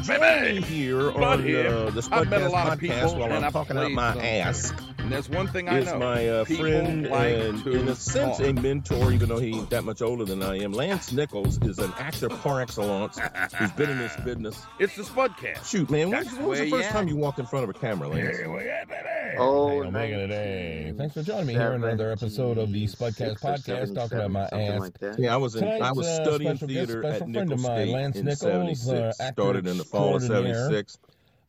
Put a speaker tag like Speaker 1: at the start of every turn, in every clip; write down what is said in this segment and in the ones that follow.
Speaker 1: join
Speaker 2: baby.
Speaker 1: here
Speaker 2: Spud
Speaker 1: on
Speaker 2: here.
Speaker 1: uh, the
Speaker 2: I've met a
Speaker 1: Spudcast
Speaker 2: lot of
Speaker 1: podcast
Speaker 2: people,
Speaker 1: while
Speaker 2: and
Speaker 1: I'm
Speaker 2: I've
Speaker 1: talking out my ass.
Speaker 2: And there's one thing I
Speaker 1: Is
Speaker 2: know.
Speaker 1: my uh, friend
Speaker 2: like
Speaker 1: and, in a sense,
Speaker 2: talk.
Speaker 1: a mentor, even though he's that much older than I am. Lance Nichols is an actor par excellence who's been in this business.
Speaker 2: It's the Spudcast.
Speaker 1: Shoot, man, when, was the first time you walked in front of a camera, Lance?
Speaker 3: Oh,
Speaker 4: Hey, Omega today. Thanks for joining me here on another episode of the Spudcast podcast, talking about my ass.
Speaker 3: Like.
Speaker 1: Yeah, I was in. I was
Speaker 4: uh,
Speaker 1: studying
Speaker 4: special guest,
Speaker 1: theater at
Speaker 4: friend of
Speaker 1: Nichols
Speaker 4: mine,
Speaker 1: State
Speaker 4: Lance
Speaker 1: in
Speaker 4: Nichols,
Speaker 1: '76.
Speaker 4: uh,
Speaker 1: Started in the fall of '76.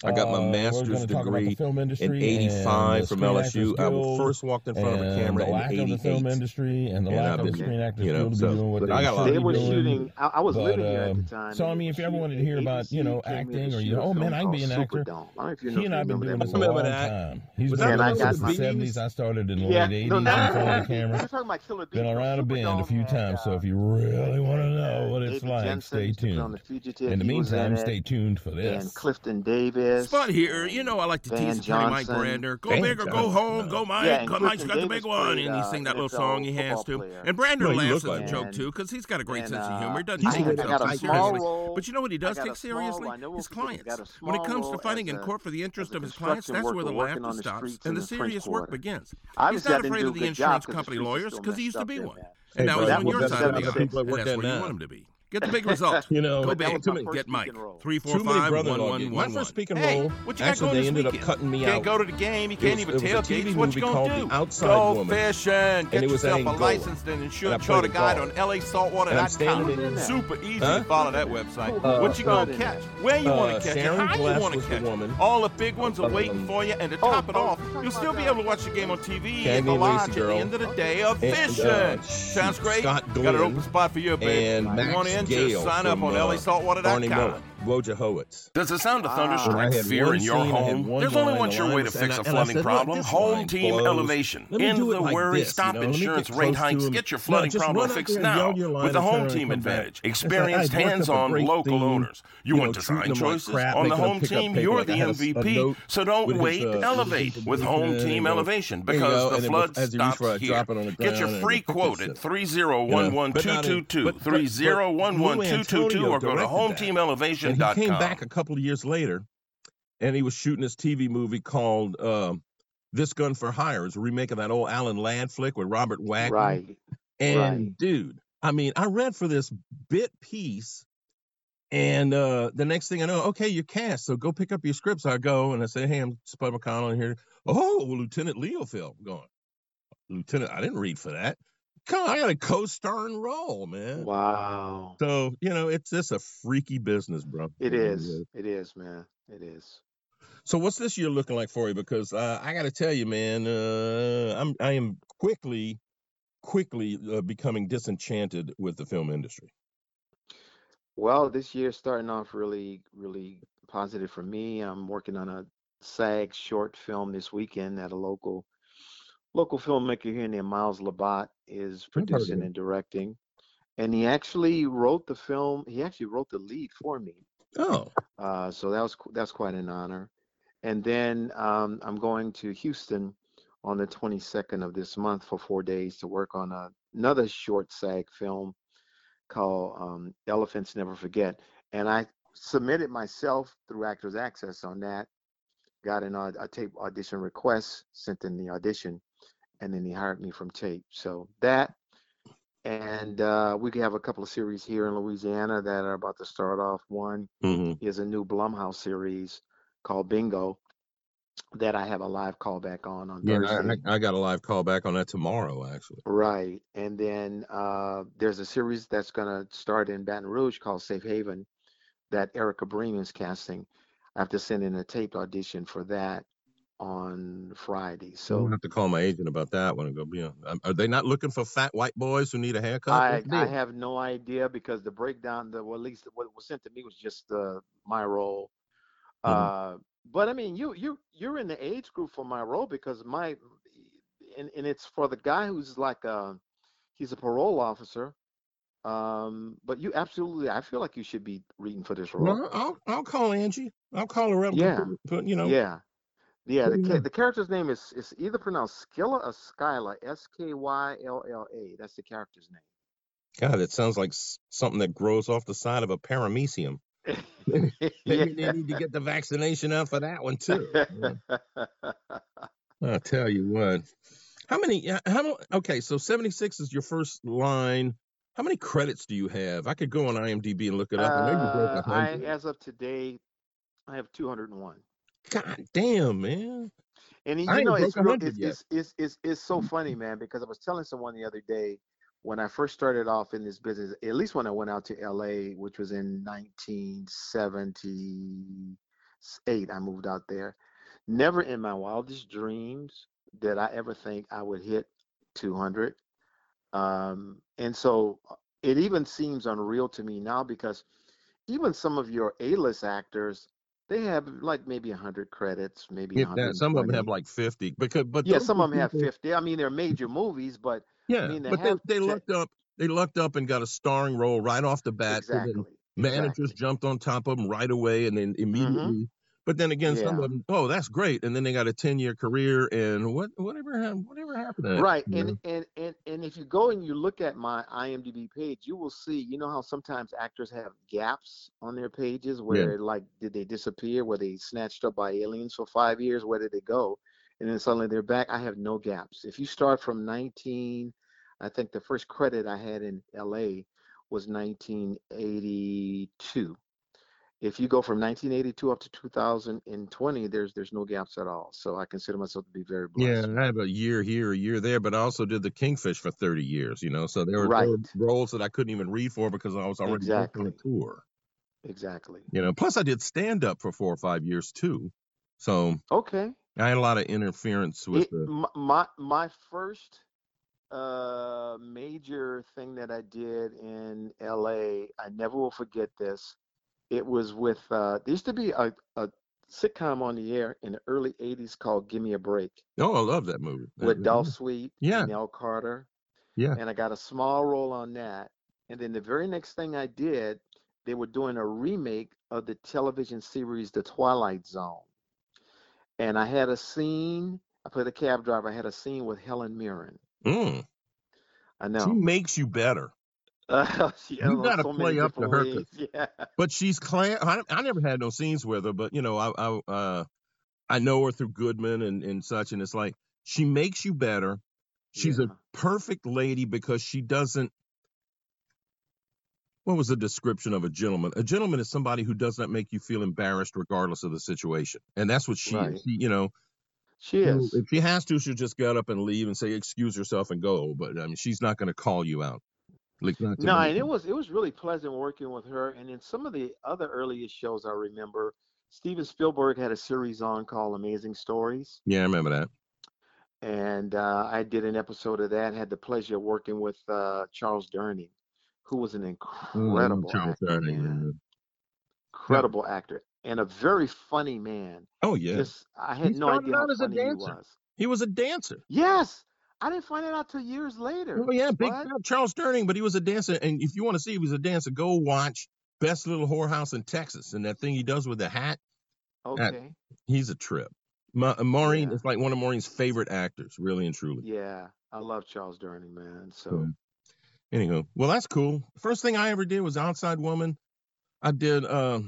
Speaker 1: I got my
Speaker 4: Uh,
Speaker 1: master's
Speaker 4: gonna talk about the
Speaker 1: degree in '85 from LSU. I first walked in front of a camera
Speaker 4: the lack
Speaker 1: in
Speaker 4: of the film industry and the
Speaker 1: And
Speaker 4: lack
Speaker 1: I've
Speaker 4: of the Screen Actors
Speaker 1: you know, so-
Speaker 4: doing what they
Speaker 1: I got
Speaker 3: They were
Speaker 4: doing.
Speaker 3: shooting. I, I was
Speaker 4: But,
Speaker 3: living here at
Speaker 4: um,
Speaker 3: the time.
Speaker 4: so, I mean, if you ever wanted to hear about, you know,
Speaker 3: ABC came here
Speaker 4: acting or, you know, oh, man, I can be an actor.
Speaker 3: Superdome. I don't know if you know
Speaker 4: He and I have been doing this a long time. He's been
Speaker 1: that
Speaker 3: And I
Speaker 4: around since the 70s. I started in the late 80s
Speaker 3: no,
Speaker 4: in front of the camera.
Speaker 3: I'm talking about Killer
Speaker 4: Been around a bend a few times, so
Speaker 3: uh,
Speaker 4: if you really want to know what it's like, stay tuned. In the meantime, stay tuned for this. And.
Speaker 3: Clifton Davis.
Speaker 2: Spud here. You know I like to
Speaker 3: Van
Speaker 2: tease Tony Mike Brander. Go
Speaker 1: Van
Speaker 2: big or go home.
Speaker 1: no.
Speaker 2: Go Mike.
Speaker 3: Yeah, and
Speaker 2: Go Mike's
Speaker 3: Clifton
Speaker 2: got the
Speaker 3: Davis
Speaker 2: big one. And he
Speaker 3: uh,
Speaker 2: sing that little song he has
Speaker 3: football
Speaker 2: to.
Speaker 3: player.
Speaker 2: And Brander
Speaker 1: No,
Speaker 2: laughs at
Speaker 1: like
Speaker 2: the joke too because he's got a great
Speaker 3: and,
Speaker 2: sense of
Speaker 3: uh,
Speaker 2: humor. He doesn't
Speaker 1: He's
Speaker 2: take
Speaker 1: a
Speaker 3: I, I
Speaker 1: good
Speaker 2: himself
Speaker 3: got
Speaker 2: too
Speaker 3: a
Speaker 1: actor.
Speaker 3: small
Speaker 2: seriously.
Speaker 3: role.
Speaker 2: But you know what he does take seriously?
Speaker 3: role. I know
Speaker 2: His clients. When it comes to fighting in court for the interest of his clients, that's where the laughter stops and the
Speaker 3: the
Speaker 2: serious work begins. He's not afraid of the
Speaker 3: good job
Speaker 2: insurance
Speaker 3: 'cause the
Speaker 2: company lawyers because he used to be one. And now he's on your side of the
Speaker 1: up people that
Speaker 2: And
Speaker 1: work
Speaker 2: that's
Speaker 1: there
Speaker 2: where you
Speaker 1: now.
Speaker 2: want him to be. Get the big result.
Speaker 1: You know,
Speaker 2: Go
Speaker 3: But that
Speaker 2: big.
Speaker 3: was my
Speaker 2: Get Mike.
Speaker 3: speaking.
Speaker 2: Three four
Speaker 1: Too many
Speaker 2: five
Speaker 1: brother-in-law
Speaker 2: one one
Speaker 1: gigs. My
Speaker 2: one
Speaker 1: first
Speaker 2: one.
Speaker 1: speaking
Speaker 2: Hey,
Speaker 1: role,
Speaker 2: what you got
Speaker 1: actually,
Speaker 2: going
Speaker 1: they
Speaker 2: this
Speaker 1: ended up cutting me
Speaker 2: Can't
Speaker 1: out.
Speaker 2: go to the game. You
Speaker 1: It
Speaker 2: can't
Speaker 1: was-
Speaker 2: even
Speaker 1: it was
Speaker 2: tailgate.
Speaker 1: TV
Speaker 2: What you gonna do?
Speaker 1: The Outside
Speaker 2: Go
Speaker 1: Woman.
Speaker 2: fishing.
Speaker 1: And
Speaker 2: Get
Speaker 1: it was
Speaker 2: yourself a
Speaker 1: Angola.
Speaker 2: licensed and
Speaker 1: And I
Speaker 2: insured
Speaker 1: played
Speaker 2: charter
Speaker 1: a
Speaker 2: guide on LASaltwater.com.
Speaker 1: And I'm standing
Speaker 2: Super easy to follow that website.
Speaker 1: Uh,
Speaker 2: what you gonna catch? Where you
Speaker 1: uh,
Speaker 2: want to catch it? How you want to catch it? All the big ones are waiting for you. And to
Speaker 3: oh,
Speaker 2: top it
Speaker 3: oh,
Speaker 2: off,
Speaker 3: you're talking
Speaker 2: you'll still be able to watch the game on TV
Speaker 1: Candy
Speaker 2: at the
Speaker 1: and
Speaker 2: lodge
Speaker 1: Lacey
Speaker 2: at the end of the day of fishing.
Speaker 1: uh,
Speaker 2: Sounds great. Got an open spot for you, baby.
Speaker 1: and Max
Speaker 2: want in? Just sign up on
Speaker 1: uh,
Speaker 2: LASaltwater.com.
Speaker 1: Barney Wojciechowicz.
Speaker 2: Does the sound of thunder ah.
Speaker 3: Wow.
Speaker 1: And I
Speaker 2: strike
Speaker 1: had
Speaker 2: fear in your
Speaker 1: scene, I had
Speaker 2: home? There's only one sure way to fix
Speaker 1: and
Speaker 2: a
Speaker 1: I- and I
Speaker 2: flooding
Speaker 1: said,
Speaker 2: problem. Home Team
Speaker 1: blows.
Speaker 2: Elevation.
Speaker 1: Let me
Speaker 2: End the
Speaker 1: like
Speaker 2: worry,
Speaker 1: this,
Speaker 2: stop
Speaker 1: you know, let me get
Speaker 2: insurance rate hikes. Get your flooding
Speaker 1: just
Speaker 2: problem fixed now
Speaker 1: yell your line
Speaker 2: with the Home Team
Speaker 1: and come back.
Speaker 2: Advantage.
Speaker 1: It's like, I
Speaker 2: Experienced,
Speaker 1: worked up a
Speaker 2: hands-on local owners. You
Speaker 1: you
Speaker 2: want
Speaker 1: know,
Speaker 2: design
Speaker 1: treating them like
Speaker 2: choices on the Home Team. You're the
Speaker 1: I had a s- a
Speaker 2: MVP. So don't wait.
Speaker 1: Uh,
Speaker 2: Elevate with Home Team Elevation because
Speaker 1: uh,
Speaker 2: the
Speaker 1: and then
Speaker 2: flood
Speaker 1: as you reach
Speaker 2: stops
Speaker 1: uh,
Speaker 2: here.
Speaker 1: drop it on the
Speaker 2: Get your free quote at
Speaker 1: up.
Speaker 2: three zero one one
Speaker 1: But
Speaker 2: two
Speaker 1: not in-
Speaker 2: two two
Speaker 1: but- but-
Speaker 2: three zero one one two two two or go to
Speaker 1: home team
Speaker 2: HomeTeamElevation.com.
Speaker 1: He came back a couple of years later, and he was shooting this TV movie called um, "This Gun for Hire." It's a remake of that old Alan Ladd flick with Robert Wagner.
Speaker 3: Right.
Speaker 1: And
Speaker 3: right.
Speaker 1: dude, I mean, I read for this bit piece, and uh, the next thing I know, okay, you're cast, so go pick up your scripts. I go and I say, hey, I'm Spud McConnell here. Oh, Lieutenant Leo Phil. I'm going, Lieutenant, I didn't read for that. Come on, I got a co-starring role, man.
Speaker 3: Wow.
Speaker 1: So you know, it's just a freaky business, bro.
Speaker 3: It is. It is, man. It is.
Speaker 1: So what's this year looking like for you? Because uh, I got to tell you, man, uh, I'm I am quickly, quickly uh, becoming disenchanted with the film industry.
Speaker 3: Well, this year's starting off really, really positive for me. I'm working on a SAG short film this weekend at a local local filmmaker here named Miles Labat is producing and directing. And he actually wrote the film. He actually wrote the lead for me.
Speaker 1: Oh,
Speaker 3: Uh, so that was that's quite an honor. And then um, I'm going to Houston on the 22nd of this month for four days to work on a, another short SAG film called um, Elephants Never Forget. And I submitted myself through Actors Access on that. Got an aud- a tape audition request, sent in the audition, and then he hired me from tape. So that, and uh, we have a couple of series here in Louisiana that are about to start off. One
Speaker 1: hmm
Speaker 3: is a new Blumhouse series called Bingo that I have a live callback on on
Speaker 1: yeah.
Speaker 3: Thursday.
Speaker 1: I, I, got a live call back on that tomorrow, actually.
Speaker 3: Right. And then uh, there's a series that's going to start in Baton Rouge called Safe Haven that Erica Breen is casting. I have to send in a taped audition for that on Friday.
Speaker 1: So I'm gonna have to call my agent about that one and go. Yeah, um, are they not looking for fat white boys who need a haircut?
Speaker 3: I,
Speaker 1: the
Speaker 3: I
Speaker 1: deal?
Speaker 3: have no idea because the breakdown, the well, at least what was sent to me was just uh, my role.
Speaker 1: Mhm.
Speaker 3: Uh, but I mean, you you you're in the age group for my role because my and, and it's for the guy who's like a he's a parole officer. Um, but you absolutely, I feel like you should be reading for this role.
Speaker 1: Well, I'll I'll call Angie. I'll call her up. and
Speaker 3: Yeah,
Speaker 1: put- put- you know.
Speaker 3: yeah, yeah. The ca- the character's name is is either pronounced Skylla or Skyla, S K Y L L A. That's the character's name.
Speaker 1: God, it sounds like s- something that grows off the side of a paramecium. Maybe
Speaker 3: Yeah.
Speaker 1: they need to get the vaccination out for that one too. I'll tell you what. How many? How mo- Okay, so seventy six is your first line. How many credits do you have? I could go on IMDb and look it up. and maybe you
Speaker 3: Uh,
Speaker 1: a
Speaker 3: I, as of today, I have 201.
Speaker 1: God damn, man!
Speaker 3: And
Speaker 1: I
Speaker 3: you know, it's real, it's, it's it's it's it's so funny, man, because I was telling someone the other day when I first started off in this business, at least when I went out to LA, which was in 1978, I moved out there. Never in my wildest dreams did I ever think I would hit 200. Um, and so uh, it even seems unreal to me now because even some of your A-list actors, they have like maybe 100 credits, maybe
Speaker 1: that, some of them have like fifty. Because, but
Speaker 3: Yeah, some of them have 50. I mean, they're major movies, but I
Speaker 1: Yeah,
Speaker 3: mean, they
Speaker 1: but they they lucked up. They lucked up and got a starring role right off the bat.
Speaker 3: Exactly,
Speaker 1: managers
Speaker 3: exactly.
Speaker 1: jumped on top of them right away, and then
Speaker 3: hmm
Speaker 1: immediately. But then again, some of them, oh, that's great, and then they got a ten year career, and what whatever whatever happened?
Speaker 3: Right.
Speaker 1: You
Speaker 3: And,
Speaker 1: know?
Speaker 3: and and and if you go and you look at my IMDb page, you will see, you know how sometimes actors have gaps on their pages
Speaker 1: Yeah.
Speaker 3: where like did they disappear? Were they snatched up by aliens for five years? Where did they go? And then suddenly they're back. I have no gaps. If you start from 19, I think the first credit I had in LA was 1982. If you go from 1982 up to 2020, there's there's no gaps at all. So I consider myself to be very blessed. Yeah.
Speaker 1: I have a year here, a year there, but I also did the Kingfish for 30 years, you know. So there were, there
Speaker 3: Right.
Speaker 1: were roles that I couldn't even read for because I was already
Speaker 3: Exactly.
Speaker 1: tour,
Speaker 3: Exactly.
Speaker 1: you know. Plus, I did stand up for four or five years too. So
Speaker 3: Okay.
Speaker 1: I had a lot of interference with
Speaker 3: It
Speaker 1: the.
Speaker 3: my my, my first uh major thing that I did in LA, I never will forget this. It was with uh there used to be a, a sitcom on the air in the early 80s called Give Me a Break
Speaker 1: Oh, I love that movie. That-
Speaker 3: with Dolph Sweet
Speaker 1: yeah,
Speaker 3: and Nell Carter.
Speaker 1: yeah.
Speaker 3: And I got a small role on that. And then the very next thing I did, they were doing a remake of the television series The Twilight Zone. And I had a scene, I played a cab driver, I had a scene with Helen Mirren.
Speaker 1: Mm.
Speaker 3: I know.
Speaker 1: She makes you better.
Speaker 3: Uh,
Speaker 1: You got to
Speaker 3: so
Speaker 1: play up to her,
Speaker 3: Yeah.
Speaker 1: but she's cla I, I never had no scenes with her, but you know, I I uh I know her through Goodman and and such, and it's like she makes you better. She's
Speaker 3: Yeah.
Speaker 1: a perfect lady because she doesn't. What was the description of a gentleman? A gentleman is somebody who does not make you feel embarrassed regardless of the situation, and that's what she
Speaker 3: Right.
Speaker 1: is. She, you know,
Speaker 3: She is.
Speaker 1: if she has to, she'll just get up and leave and say excuse herself and go. But I mean, she's not going to call you out. Like
Speaker 3: No, and it was it was really pleasant working with her. And in some of the other earliest shows I remember, Steven Spielberg had a series on called Amazing Stories.
Speaker 1: Yeah, I remember that.
Speaker 3: and uh, I did an episode of that. Had the pleasure of working with uh, Charles Durning, who was an incredible
Speaker 1: Charles
Speaker 3: actor,
Speaker 1: Durning,
Speaker 3: man,
Speaker 1: yeah.
Speaker 3: Incredible actor, and a very funny man.
Speaker 1: Oh yeah.
Speaker 3: Just I
Speaker 1: He
Speaker 3: had no idea how
Speaker 1: out as a
Speaker 3: funny he was.
Speaker 1: He was a dancer.
Speaker 3: Yes, I didn't find it out till years later.
Speaker 1: Oh yeah, big? Charles Durning, but he was a dancer. And if you want to see he was a dancer, go watch Best Little Whorehouse in Texas and that thing he does with the hat. That
Speaker 3: Okay.
Speaker 1: he's a trip. Ma- Maureen
Speaker 3: Yeah.
Speaker 1: is like one of Maureen's favorite actors, really and truly.
Speaker 3: Yeah. I love Charles Durning, man.
Speaker 1: So,
Speaker 3: So
Speaker 1: anyhow, well that's cool. First thing I ever did was Outside Woman. I did uh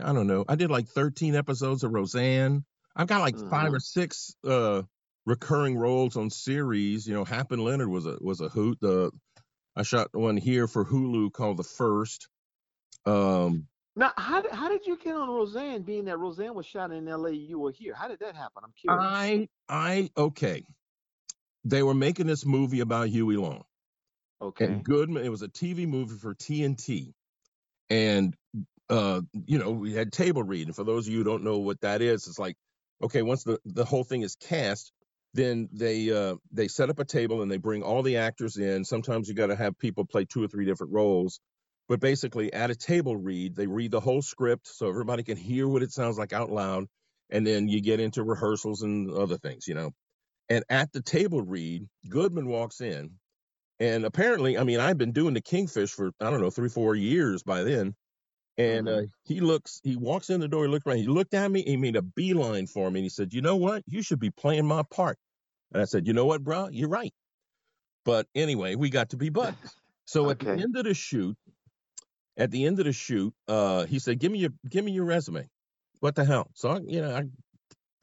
Speaker 1: I don't know. I did like 13 episodes of Roseanne. I've got like five
Speaker 3: hmm
Speaker 1: or six uh recurring roles on series. You know, Hap and Leonard was a was a hoot. The I shot one here for Hulu called The First. Um
Speaker 3: now how did, how did you get on Roseanne? Being that Roseanne was shot in L.A., you were here. How did that happen? I'm curious.
Speaker 1: I I okay. They were making this movie about Huey Long.
Speaker 3: Okay.
Speaker 1: And Goodman, it was a TV movie for TNT. And uh, you know, we had table read. And for those of you who don't know what that is, it's like, okay, once the, the whole thing is cast, then they uh they set up a table and they bring all the actors in. Sometimes you gotta have people play two or three different roles. But basically at a table read, they read the whole script so everybody can hear what it sounds like out loud. And then you get into rehearsals and other things, you know. And at the table read, Goodman walks in and apparently, I mean, I've been doing the Kingfish for, I don't know, three, four years by then. And uh, he looks, he walks in the door, he looked around, he looked at me, he made a beeline for me, and he said, You know what? You should be playing my part. And I said, You know what, bro? You're right. But anyway, we got to be buddies. So at the end of the shoot, at the end of the shoot, uh, he said, "Give me your give me your resume." What the hell? So I, you know, I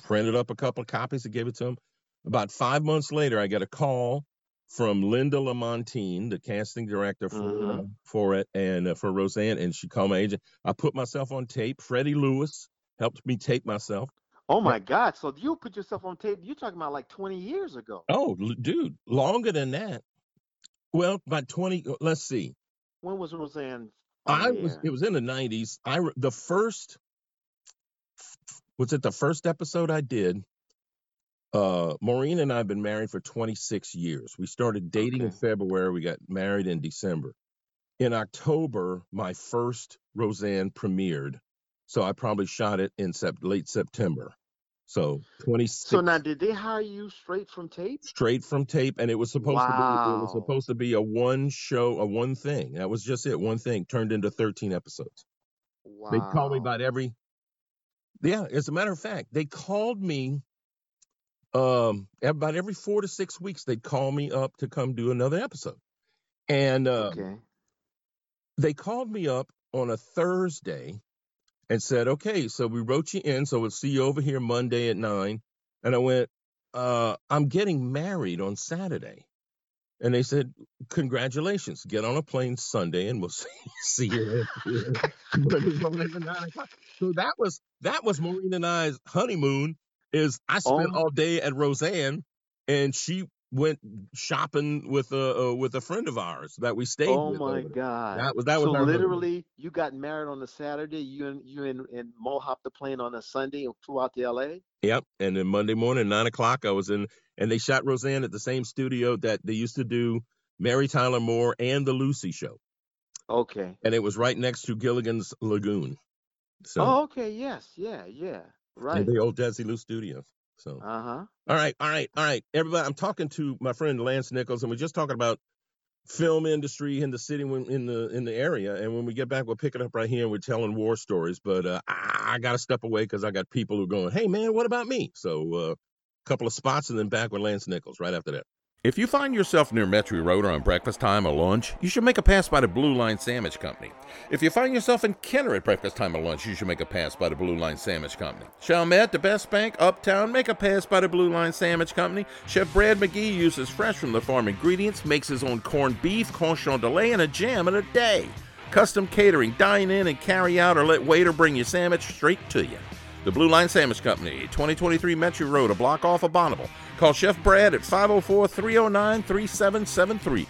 Speaker 1: printed up a couple of copies and gave it to him. About five months later, I get a call from Linda Lamontine, the casting director for
Speaker 3: Mhm.
Speaker 1: uh, for it, and uh, for Roseanne, and she called my agent. I put myself on tape. Freddie Lewis helped me tape myself.
Speaker 3: Oh my God! So you put yourself on tape? You're talking about like 20 years ago.
Speaker 1: Oh, l- dude, longer than that. Well, by twenty. uh, Let's see.
Speaker 3: When was Roseanne? on
Speaker 1: I
Speaker 3: the
Speaker 1: was.
Speaker 3: air?
Speaker 1: It was in the nineties. I re- the first. Was it the first episode I did? Uh, Maureen and I have been married for 26 years. We started dating in
Speaker 3: Okay.
Speaker 1: February. We got married in December. In October, my first Roseanne premiered. So I probably shot it in sep- late September. So 26
Speaker 3: So now, did they hire you straight from tape?
Speaker 1: straight from tape, and it was supposed to be it was supposed to be a one show, a one thing. That was just it. One thing turned into 13 episodes.
Speaker 3: Wow.
Speaker 1: They called me about every. Yeah, as a matter of fact, they called me. Um, about every four to six weeks, they'd call me up to come do another episode, and uh,
Speaker 3: Okay.
Speaker 1: they called me up on a Thursday and said, "Okay, so we wrote you in, so we'll see you over here Monday at nine. And I went, uh, "I'm getting married on Saturday," and they said, "Congratulations! Get on a plane Sunday, and we'll see, see you." at- Monday morning at nine o'clock." So that was that was Maureen and I's honeymoon. Is I spent
Speaker 3: Oh.
Speaker 1: all day at Roseanne, and she went shopping with a uh, with a friend of ours that we stayed
Speaker 3: Oh
Speaker 1: with.
Speaker 3: my. God.
Speaker 1: That was that
Speaker 3: so
Speaker 1: was
Speaker 3: literally, you got married on a Saturday. You and you and, and Mo hopped the plane on a Sunday and flew out to L.A.
Speaker 1: Yep. And then Monday morning, nine o'clock, I was in, and they shot Roseanne at the same studio that they used to do Mary Tyler Moore and the Lucy Show,
Speaker 3: Okay.
Speaker 1: and it was right next to Gilligan's Lagoon. So
Speaker 3: Oh, okay. Yes. Yeah. Yeah. Right.
Speaker 1: the old Desilu Studios. So
Speaker 3: Uh huh.
Speaker 1: all right, all right, all right, everybody. I'm talking to my friend Lance Nichols, and we're just talking about film industry in the city in the in the area. And when we get back, we'll pick it up right here, and we're telling war stories. But uh, I, I got to step away because I got people who are going, "Hey, man, what about me?" So a uh, couple of spots, and then back with Lance Nichols right after that.
Speaker 2: If you find yourself near Metairie Road or on breakfast time or lunch, you should make a pass by the Blue Line Sandwich Company. If you find yourself in Kenner at breakfast time or lunch, you should make a pass by the Blue Line Sandwich Company. Chalmette, the West Bank, uptown, make a pass by the Blue Line Sandwich Company. Chef Brad McGee uses fresh from the farm ingredients, makes his own corned beef, cochon de lait, and a jam in a day. Custom catering, dine in and carry out, or let waiter bring your sandwich straight to you. The Blue Line Sandwich Company, 2023 Metairie Road, a block off of Bonnabel. Call Chef Brad at 504 309 3773.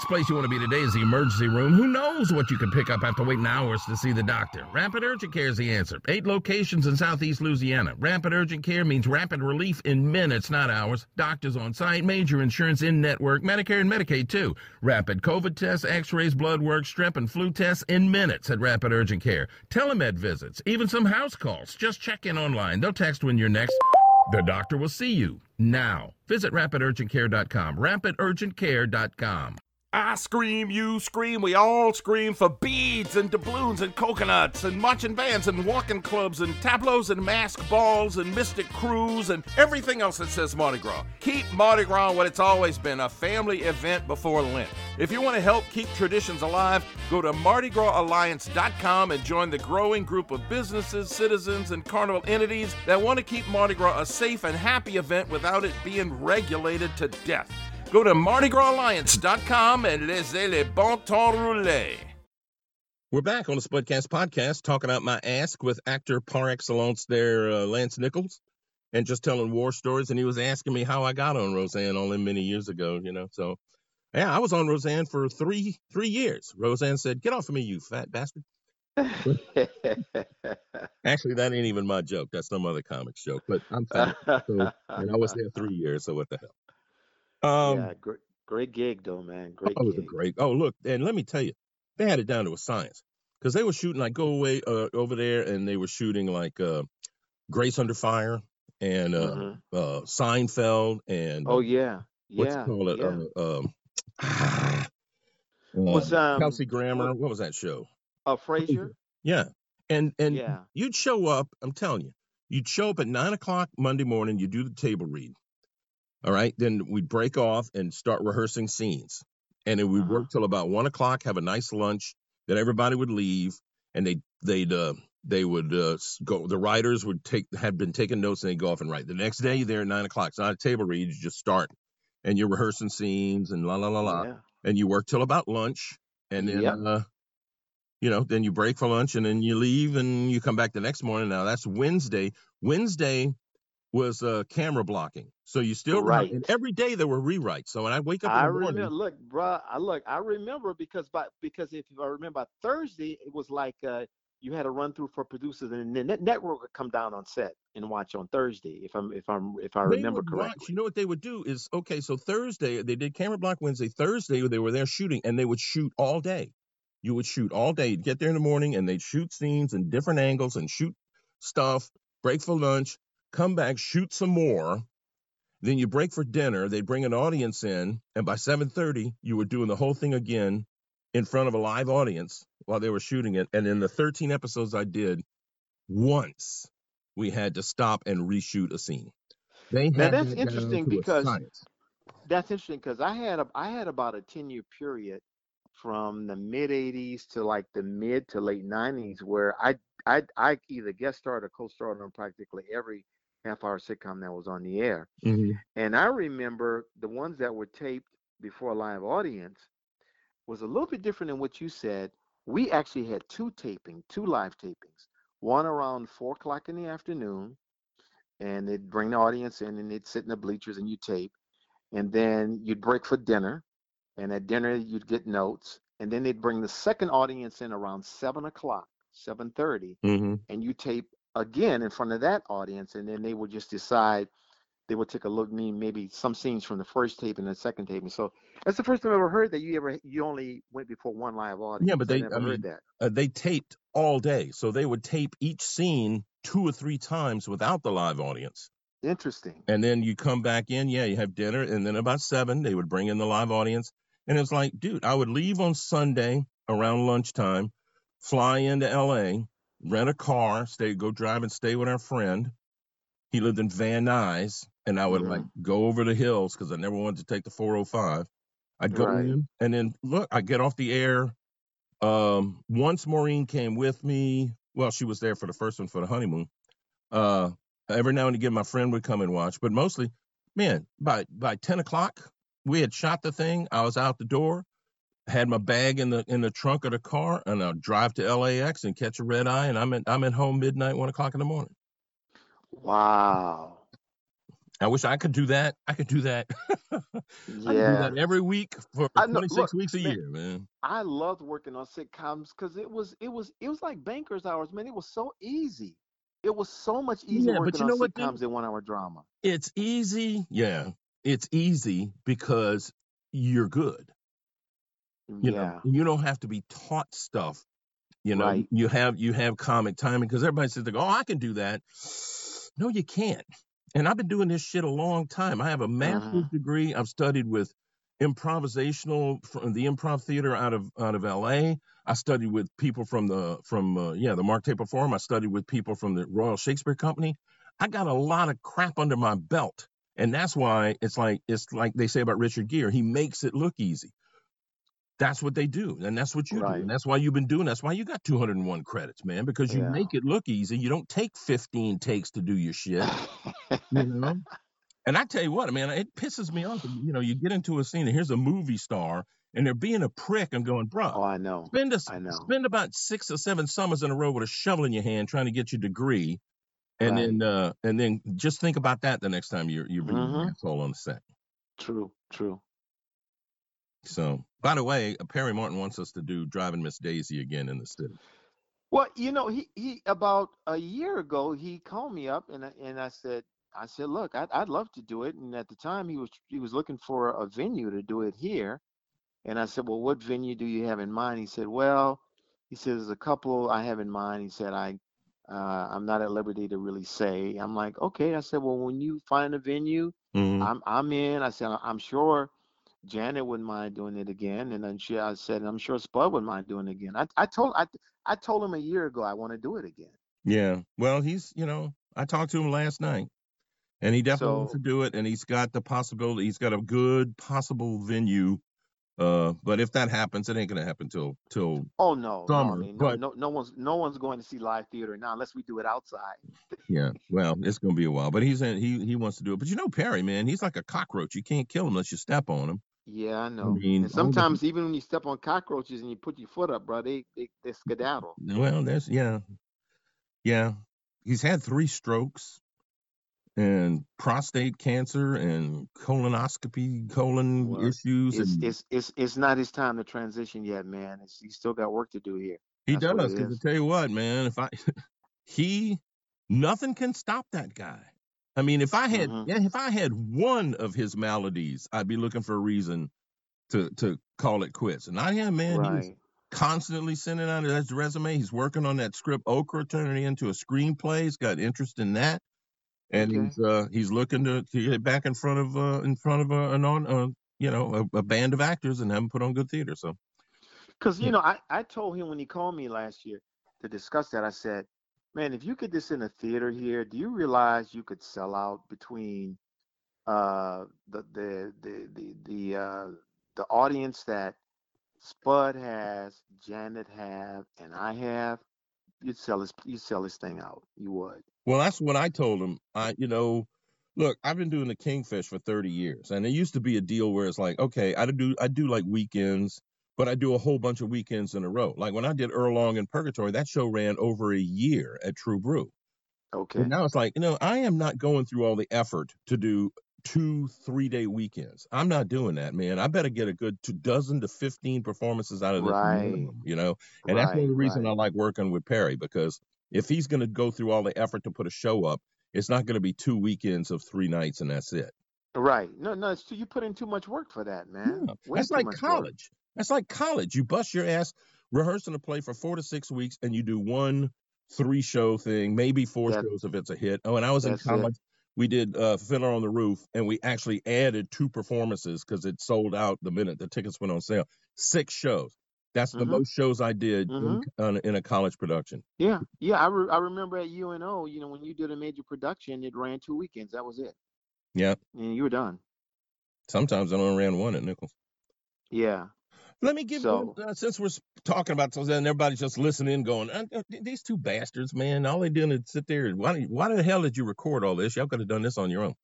Speaker 5: Last place you want to be today is the emergency room. Who knows what you could pick up after waiting hours to see the doctor? Rapid Urgent Care is the answer. Eight locations in southeast Louisiana. Rapid Urgent Care means rapid relief in minutes, not hours. Doctors on site, major insurance in network, Medicare and Medicaid too. Rapid COVID tests, x rays, blood work, strep and flu tests in minutes at Rapid Urgent Care. Telemed visits, even some house calls. Just check in online. They'll text when you're next. The doctor will see you now. Visit rapidurgentcare.com. Rapidurgentcare.com.
Speaker 6: I scream, you scream, we all scream for beads and doubloons and coconuts and marching bands and walking clubs and tableaus and mask balls and mystic crews and everything else that says Mardi Gras. Keep Mardi Gras what it's always been a family event before Lent. If you want to help keep traditions alive, go to MardiGrasAlliance.com and join the growing group of businesses, citizens, and carnival entities that want to keep Mardi Gras a safe and happy event without it being regulated to death. Go to MardiGrasAlliance.com and laissez les bon temps rouler.
Speaker 1: We're back on the Spudcast podcast talking about my ask with actor par excellence there, uh, Lance Nichols, and just telling war stories. And he was asking me how I got on Roseanne all them many years ago, you know. So, yeah, I was on Roseanne for three three years. Roseanne said, "Get off of me, you fat bastard." Actually, that ain't even my joke. That's some other comics joke. But I'm fat, so, and I was there three years. So what the hell? Um,
Speaker 3: yeah, great, great gig though, man. Great
Speaker 1: Oh, it was a
Speaker 3: gig.
Speaker 1: great. Oh, look, and let me tell you, they had it down to a science because they were shooting like go away uh, over there, and they were shooting like uh, Grace Under Fire and uh,
Speaker 3: Mhm.
Speaker 1: uh, Seinfeld and
Speaker 3: Oh
Speaker 1: uh,
Speaker 3: yeah,
Speaker 1: what's
Speaker 3: yeah,
Speaker 1: it
Speaker 3: yeah.
Speaker 1: Uh, um, uh,
Speaker 3: Was um
Speaker 1: Kelsey Grammer.
Speaker 3: what,
Speaker 1: What was that show?
Speaker 3: uh Frasier?
Speaker 1: Yeah, and and
Speaker 3: Yeah.
Speaker 1: you'd show up. I'm telling you, you'd show up at nine o'clock Monday morning. You do the table read. All right, then we'd break off and start rehearsing scenes. and then we'd
Speaker 3: Uh-huh.
Speaker 1: work till about one o'clock, have a nice lunch. Then everybody would leave, and they they'd uh, they would uh, go. The writers would take had been taking notes, and they'd go off and write. The next day, you're there at nine o'clock. It's not a table read; you just start, and you're rehearsing scenes and la la la la,
Speaker 3: Yeah.
Speaker 1: and you work till about lunch, and then
Speaker 3: Yep.
Speaker 1: uh, you know, then you break for lunch, and then you leave, and you come back the next morning. Now that's Wednesday. Wednesday was uh, camera blocking, so you still
Speaker 3: Right.
Speaker 1: And every day there were rewrites. So when I wake up in
Speaker 3: I
Speaker 1: the morning,
Speaker 3: remember. Look, bruh, I look. I remember because by because if I remember Thursday, it was like uh, you had a run through for producers, and then the network would come down on set and watch on Thursday. If I'm if I'm if I remember
Speaker 1: would watch.
Speaker 3: correctly.
Speaker 1: You know what they would do is okay. So Thursday they did camera block Wednesday. Thursday they were there shooting, and they would shoot all day. You would shoot all day. You'd get there in the morning, and they'd shoot scenes in different angles and shoot stuff. Break for lunch, come back, shoot some more. Then you break for dinner. They'd bring an audience in, and by 7:30 you were doing the whole thing again in front of a live audience while they were shooting it. And in the 13 episodes I did, once we had to stop and reshoot a scene. They
Speaker 3: Now,
Speaker 1: had
Speaker 3: that's interesting because- That's interesting because I had a I had about a ten year period from the mid '80s to like the mid to late '90s where I I I either guest starred or co-starred on practically every half hour sitcom that was on the air.
Speaker 1: Mhm.
Speaker 3: And I remember the ones that were taped before a live audience was a little bit different than what you said. We actually had two taping, two live tapings. One around four o'clock in the afternoon, and they'd bring the audience in and they'd sit in the bleachers and you tape. And then you'd break for dinner, and at dinner you'd get notes. And then they'd bring the second audience in around seven o'clock, seven thirty,
Speaker 1: Mhm.
Speaker 3: and you tape again in front of that audience, and then they would just decide they would take a look, me maybe some scenes from the first tape and the second tape. And so that's the first time I ever heard that you ever you only went before one live audience.
Speaker 1: Yeah, but they-
Speaker 3: I never
Speaker 1: I mean,
Speaker 3: heard that.
Speaker 1: Uh, they taped all day, so they would tape each scene two or three times without the live audience.
Speaker 3: Interesting.
Speaker 1: And then you come back in, yeah, you have dinner, and then about seven they would bring in the live audience. And it's like, dude, I would leave on Sunday around lunchtime, fly into LA, rent a car, stay, go drive and stay with our friend. He lived in Van Nuys, and I would like go over the hills because I never wanted to take the 405. I'd go
Speaker 3: Right.
Speaker 1: in, and then look, I get off the air. Um, once Maureen came with me, well, she was there for the first one for the honeymoon. Uh, every now and again, my friend would come and watch, but mostly, man, by by 10 o'clock, we had shot the thing. I was out the door, had my bag in the in the trunk of the car, and I'll drive to LAX and catch a red eye, and I'm at I'm at home midnight, one o'clock in the morning.
Speaker 3: Wow.
Speaker 1: I wish I could do that. I could do that. I could do that every week for
Speaker 3: know-
Speaker 1: 26
Speaker 3: look,
Speaker 1: weeks a
Speaker 3: man,
Speaker 1: year, man.
Speaker 3: I loved working on sitcoms because it was it was it was like banker's hours, man. It was so easy. It was so much easier
Speaker 1: Yeah, but
Speaker 3: working
Speaker 1: you know
Speaker 3: on
Speaker 1: what, dude?
Speaker 3: sitcoms than one hour drama.
Speaker 1: It's easy. Yeah, it's easy because you're good. You
Speaker 3: yeah.
Speaker 1: know, you don't have to be taught stuff. You know,
Speaker 3: Right.
Speaker 1: you have you have comic timing because everybody says, "Oh, I can do that." No, you can't. And I've been doing this shit a long time. I have a master's
Speaker 3: Uh-huh.
Speaker 1: degree. I've studied with improvisational from the improv theater out of out of L.A. I studied with people from the from uh, yeah the Mark Taper Forum. I studied with people from the Royal Shakespeare Company. I got a lot of crap under my belt, and that's why it's like it's like they say about Richard Gere. He makes it look easy. That's what they do, and that's what you do, and that's why you've been doing. That's why you got 201 credits, man, because you
Speaker 3: Yeah.
Speaker 1: make it look easy. You don't take 15 takes to do your shit, you know. And I tell you what, man, it pisses me off. You know, you get into a scene, and here's a movie star, and they're being a prick. I'm going, bro,
Speaker 3: oh, I know.
Speaker 1: spend a,
Speaker 3: I know.
Speaker 1: spend about six or seven summers in a row with a shovel in your hand trying to get your degree, and
Speaker 3: Right.
Speaker 1: then uh, and then just think about that the next time you're you're being an
Speaker 3: Mhm.
Speaker 1: asshole on the set.
Speaker 3: True. True.
Speaker 1: So, by the way, uh, Perry Martin wants us to do Driving Miss Daisy again in the city.
Speaker 3: Well, you know, he he about a year ago he called me up and I, and I said I said, look, I'd I'd love to do it. And at the time he was he was looking for a venue to do it here, and I said, well, what venue do you have in mind? He said, well, he says there's a couple I have in mind. He said I. Uh, I'm not at liberty to really say. I'm like, okay. I said, well, when you find a venue,
Speaker 1: Mhm.
Speaker 3: I'm I'm in. I said, I'm sure Janet wouldn't mind doing it again, and then she I said, I'm sure Spud wouldn't mind doing it again. I I told I I told him a year ago I want to do it again.
Speaker 1: Yeah. Well, he's, you know, I talked to him last night and he definitely wants to do it. And he's got the possibility, he's got a good possible venue Uh, but if that happens, it ain't gonna happen till till
Speaker 3: Oh no, no. I mean, no,
Speaker 1: But
Speaker 3: no, no one's no one's going to see live theater now unless we do it outside.
Speaker 1: yeah, well, it's gonna be a while. But he's in, he he wants to do it. But you know Perry, man, he's like a cockroach. You can't kill him unless you step on him.
Speaker 3: Yeah, I
Speaker 1: I
Speaker 3: know.
Speaker 1: mean,
Speaker 3: And
Speaker 1: all the
Speaker 3: sometimes even when you step on cockroaches and you put your foot up, bro, they they, they skedaddle.
Speaker 1: well, there's yeah, yeah. He's had three strokes and prostate cancer and colonoscopy, colon
Speaker 3: Well,
Speaker 1: issues,
Speaker 3: it's
Speaker 1: and
Speaker 3: it's it's it's not his time to transition yet, man. It's he's still got work to do here.
Speaker 1: he
Speaker 3: That's what
Speaker 1: does. Because I
Speaker 3: is.
Speaker 1: tell you what, man, if I he nothing can stop that guy. I mean, if I had
Speaker 3: hmm
Speaker 1: if I had one of his maladies, I'd be looking for a reason to to call it quits. And not him, man. He was
Speaker 3: Right.
Speaker 1: constantly sending out his resume. He's working on that script Okra, turning it into a screenplay. He's got interest in that, and
Speaker 3: Okay.
Speaker 1: he's uh he's looking to, to get back in front of uh in front of a, an on uh, you know a, a band of actors and have them put on good theater. So
Speaker 3: Because,
Speaker 1: yeah,
Speaker 3: you know, I, I told him when he called me last year to discuss that, I said, man, if you get this in a theater here, do you realize you could sell out between uh, the, the, the, the, the, uh, the audience that Spud has, Janet have, and I have? You'd sell this, you'd sell this thing out. You would.
Speaker 1: well, that's what I told him. I you know. Look, I've been doing the Kingfish for 30 years, and it used to be a deal where it's like, okay, I do I do like weekends, but I do a whole bunch of weekends in a row. Like when I did Earl Long in Purgatory, that show ran over a year at True Brew. And
Speaker 3: Okay.
Speaker 1: now it's like, you know, I am not going through all the effort to do two, three day weekends. I'm not doing that, man. I better get a good two dozen to 15 performances out of this
Speaker 3: Right.
Speaker 1: minimum, you know? And that's one of
Speaker 3: Right.
Speaker 1: the reasons I like working with Perry because if he's going to go through all the effort to put a show up, it's not going to be two weekends of three nights and that's it.
Speaker 3: Right. No, no, it's too, you put in too much work for that, man.
Speaker 1: Yeah.
Speaker 3: Way
Speaker 1: That's
Speaker 3: too
Speaker 1: like
Speaker 3: much work.
Speaker 1: college. That's like college. You bust your ass rehearsing a play for four to six weeks and you do one three show thing, maybe four
Speaker 3: That
Speaker 1: shows if it's a hit. Oh, and I was in
Speaker 3: that's it.
Speaker 1: college. We did uh, Fiddler on the Roof, and we actually added two performances because it sold out the minute the tickets went on sale. Six shows. That's the
Speaker 3: Mm-hmm.
Speaker 1: most shows I did in, on, in a college production.
Speaker 3: Yeah, yeah. I re- I remember at UNO, you know, when you did a major production, it ran two weekends. That was it,
Speaker 1: Yeah.
Speaker 3: and you were done.
Speaker 1: Sometimes I only ran one at Nichols.
Speaker 3: Yeah.
Speaker 1: Let me give you,
Speaker 3: So
Speaker 1: uh, since we're s- talking about something and everybody's just listening, going, uh, uh, these two bastards, man, all they doing is sit there. and Why, do why the hell did you record all this? Y'all could have done this on your own.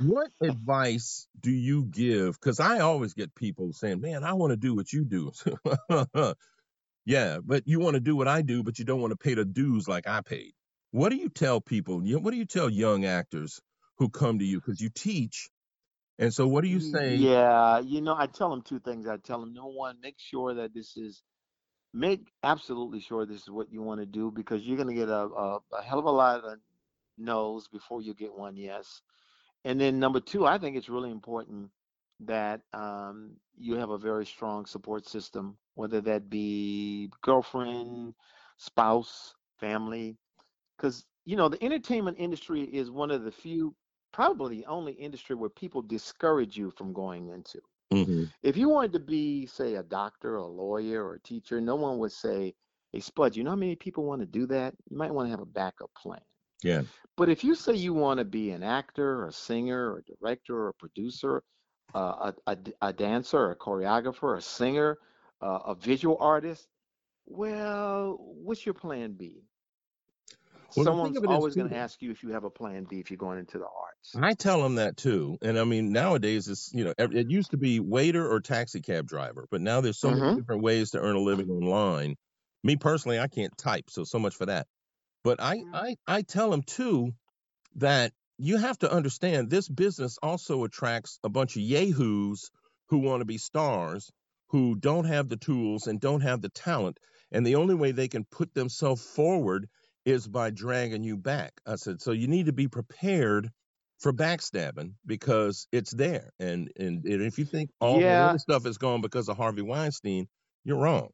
Speaker 1: What advice do you give? Because I always get people saying, man, I want to do what you do. yeah, but you want to do what I do, but you don't want to pay the dues like I paid. What do you tell people? You- What do you tell young actors who come to you? Because you teach. And so what do you say?
Speaker 3: yeah, you know, I tell them two things. I tell them, number one, make sure that this is, make absolutely sure this is what you want to do because you're gonna get a, a, a hell of a lot of no's before you get one yes. And then number two, I think it's really important that um, you have a very strong support system, whether that be girlfriend, spouse, family, because you know the entertainment industry is one of the few, probably the only industry where people discourage you from going into.
Speaker 1: Mhm.
Speaker 3: If you wanted to be, say, a doctor, or a lawyer, or a teacher, no one would say, "Hey, Spud, you know how many people want to do that? You might want to have a backup plan."
Speaker 1: Yeah.
Speaker 3: But if you say you want to be an actor, or a singer, or a director, or a producer, uh, a, a, a dancer, a choreographer, a singer, uh, a visual artist, well, what's your plan B?
Speaker 1: Well, the thing
Speaker 3: Someone's
Speaker 1: of it is,
Speaker 3: always going to ask you if you have a plan B if you're going into the arts.
Speaker 1: I tell them that too. And I mean, nowadays it's, you know, ev- it used to be waiter or taxi cab driver, but now there's so many
Speaker 3: Mm-hmm.
Speaker 1: different ways to earn a living online. Me personally, I can't type, so so much for that. But I I I tell them too that you have to understand this business also attracts a bunch of yahoos who want to be stars who don't have the tools and don't have the talent and the only way they can put themselves forward is by dragging you back i said so you need to be prepared for backstabbing because it's there and and, and if you think all the other stuff is gone because of harvey weinstein you're wrong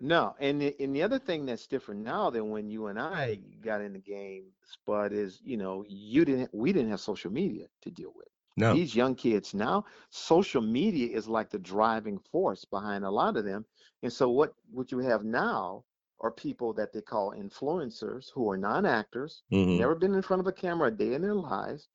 Speaker 3: No, and the, and the other thing that's different now than when you and I got in the game, Spud, is you know you didn't we didn't have social media to deal with.
Speaker 1: no
Speaker 3: These young kids now, social media is like the driving force behind a lot of them. And so what what you have now are people that they call influencers who are non-actors,
Speaker 1: hmm
Speaker 3: never been in front of a camera a day in their lives,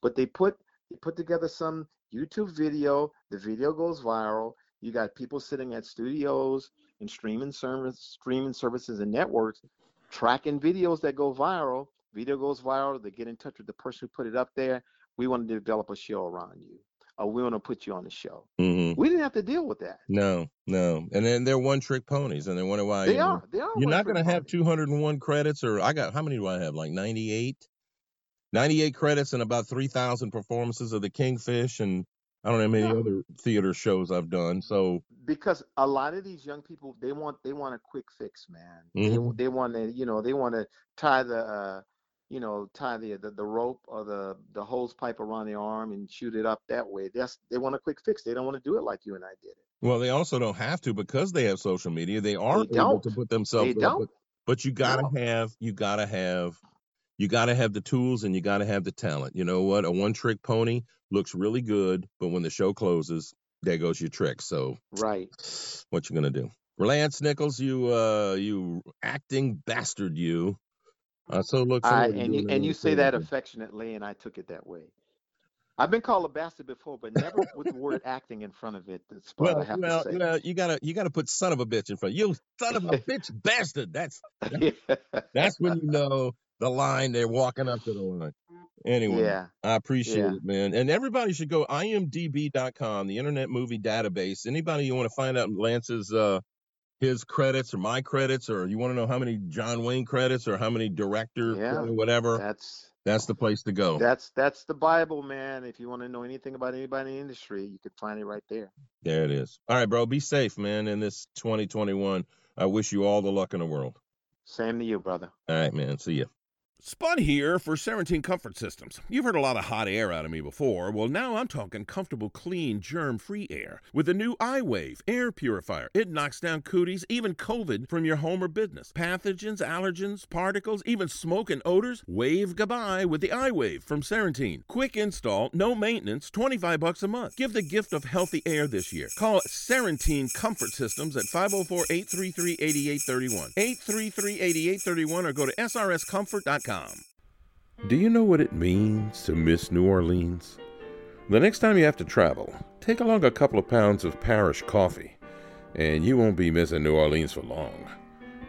Speaker 3: but they put they put together some YouTube video, the video goes viral, You got people sitting at studios and streaming service, streaming services and networks, tracking videos that go viral. Video goes viral. They get in touch with the person who put it up there. We want to develop a show around you, or we want to put you on the show.
Speaker 1: hmm
Speaker 3: We didn't have to deal with that.
Speaker 1: No, no. And then they're one trick ponies, and they wonder why
Speaker 3: They
Speaker 1: you
Speaker 3: are. They are.
Speaker 1: you're not going to have 201 credits, or I got how many do I have? Like 98, 98 credits and about 3,000 performances of the Kingfish, and I don't know many
Speaker 3: Yeah.
Speaker 1: other theater shows I've done. So
Speaker 3: because a lot of these young people they want they want a quick fix man
Speaker 1: Mhm.
Speaker 3: they, they want to you know they want to tie the uh you know tie the, the the rope or the the hose pipe around the arm and shoot it up that way that's they want a quick fix they don't want to do it like you and i did it
Speaker 1: Well, they also don't have to because they have social media. They are able to put themselves
Speaker 3: They
Speaker 1: up,
Speaker 3: don't.
Speaker 1: but you gotta
Speaker 3: No.
Speaker 1: have you gotta have you gotta have the tools and you gotta have the talent. You know what? A one trick pony looks really good, but when the show closes, there goes your trick. So
Speaker 3: right
Speaker 1: what you gonna do? Lance Nichols, you uh you acting bastard you. I so look
Speaker 3: i
Speaker 1: forward to
Speaker 3: and you
Speaker 1: doing
Speaker 3: and you say that affectionately and i took it that way i've been called a bastard before but never with the word acting in front of it that's what i
Speaker 1: Well,
Speaker 3: have
Speaker 1: well,
Speaker 3: to say
Speaker 1: well, you gotta you gotta put son of a bitch in front. You son of a bitch bastard. That's That's when you know the line they're walking up to the line. Anyway,
Speaker 3: yeah
Speaker 1: I appreciate
Speaker 3: Yeah.
Speaker 1: it, man. And everybody should go imdb.com, the Internet Movie Database. Anybody you want to find out Lance's uh his credits or my credits, or you want to know how many John Wayne credits or how many director
Speaker 3: Yeah.
Speaker 1: whatever,
Speaker 3: that's
Speaker 1: that's the place to go.
Speaker 3: That's that's the Bible, man. If you want to know anything about anybody in the industry, you can find it right there.
Speaker 1: There it is. All right, bro. Be safe, man. In this 2021, I wish you all the luck in the world.
Speaker 3: Same to you, brother.
Speaker 1: All right, man. See ya.
Speaker 2: Spud here for Serentine Comfort Systems. You've heard a lot of hot air out of me before. Well, now I'm talking comfortable, clean, germ free air with the new iWave air purifier. It knocks down cooties, even COVID, from your home or business. Pathogens, allergens, particles, even smoke and odors. Wave goodbye with the iWave from Serentine. Quick install, no maintenance, 25 bucks a month. Give the gift of healthy air this year. Call Serentine Comfort Systems at 504 833 8831. 833 8831 or go to srscomfort.com. Do you know what it means to miss New Orleans? The next time you have to travel, take along a couple of pounds of parish coffee, and you won't be missing New Orleans for long.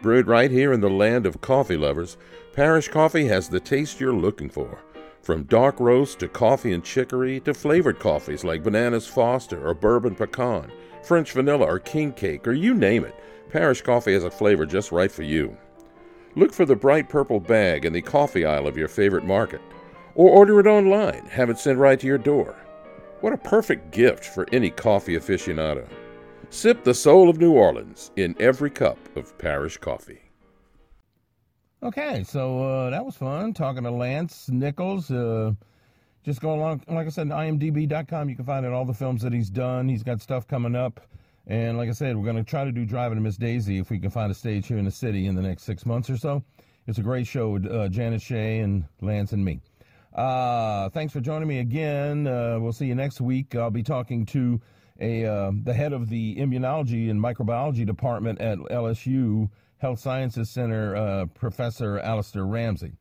Speaker 2: Brewed right here in the land of coffee lovers, Parish Coffee has the taste you're looking for. From dark roast to coffee and chicory to flavored coffees like Bananas Foster or Bourbon Pecan, French Vanilla or King Cake, or you name it, Parish Coffee has a flavor just right for you. Look for the bright purple bag in the coffee aisle of your favorite market, or order it online, have it sent right to your door. What a perfect gift for any coffee aficionado. Sip the soul of New Orleans in every cup of parish coffee.
Speaker 5: Okay, so uh, that was fun talking to Lance Nichols. Uh, just go along, like I said, imdb.com. You can find out all the films that he's done. He's got stuff coming up. And like I said, we're going to try to do Driving to Miss Daisy if we can find a stage here in the city in the next six months or so. It's a great show with uh, Janet Shea and Lance and me. Uh, thanks for joining me again. Uh, we'll see you next week. I'll be talking to a uh, the head of the immunology and microbiology department at LSU Health Sciences Center, uh, Professor Alistair Ramsey,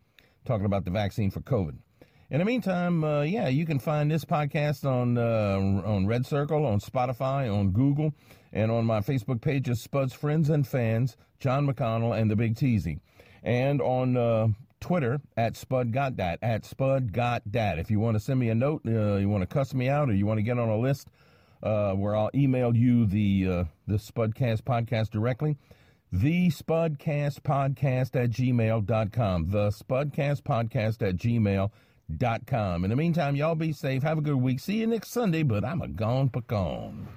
Speaker 5: talking about the vaccine for COVID. In the meantime, uh, yeah, you can find this podcast on uh, on Red Circle, on Spotify, on Google, and on my Facebook pages, Spud's Friends and Fans, John McConnell, and the Big Teasy, and on uh, Twitter at Spud Got Dat, at Spud Got Dat. If you want to send me a note, uh, you want to cuss me out, or you want to get on a list uh, where I'll email you the uh, the Spudcast podcast directly, the Spudcast podcast at gmail.com. The Spudcast podcast at gmail.com. In the meantime, y'all be safe. Have a good week. See you next Sunday, but I'm a gone pecan.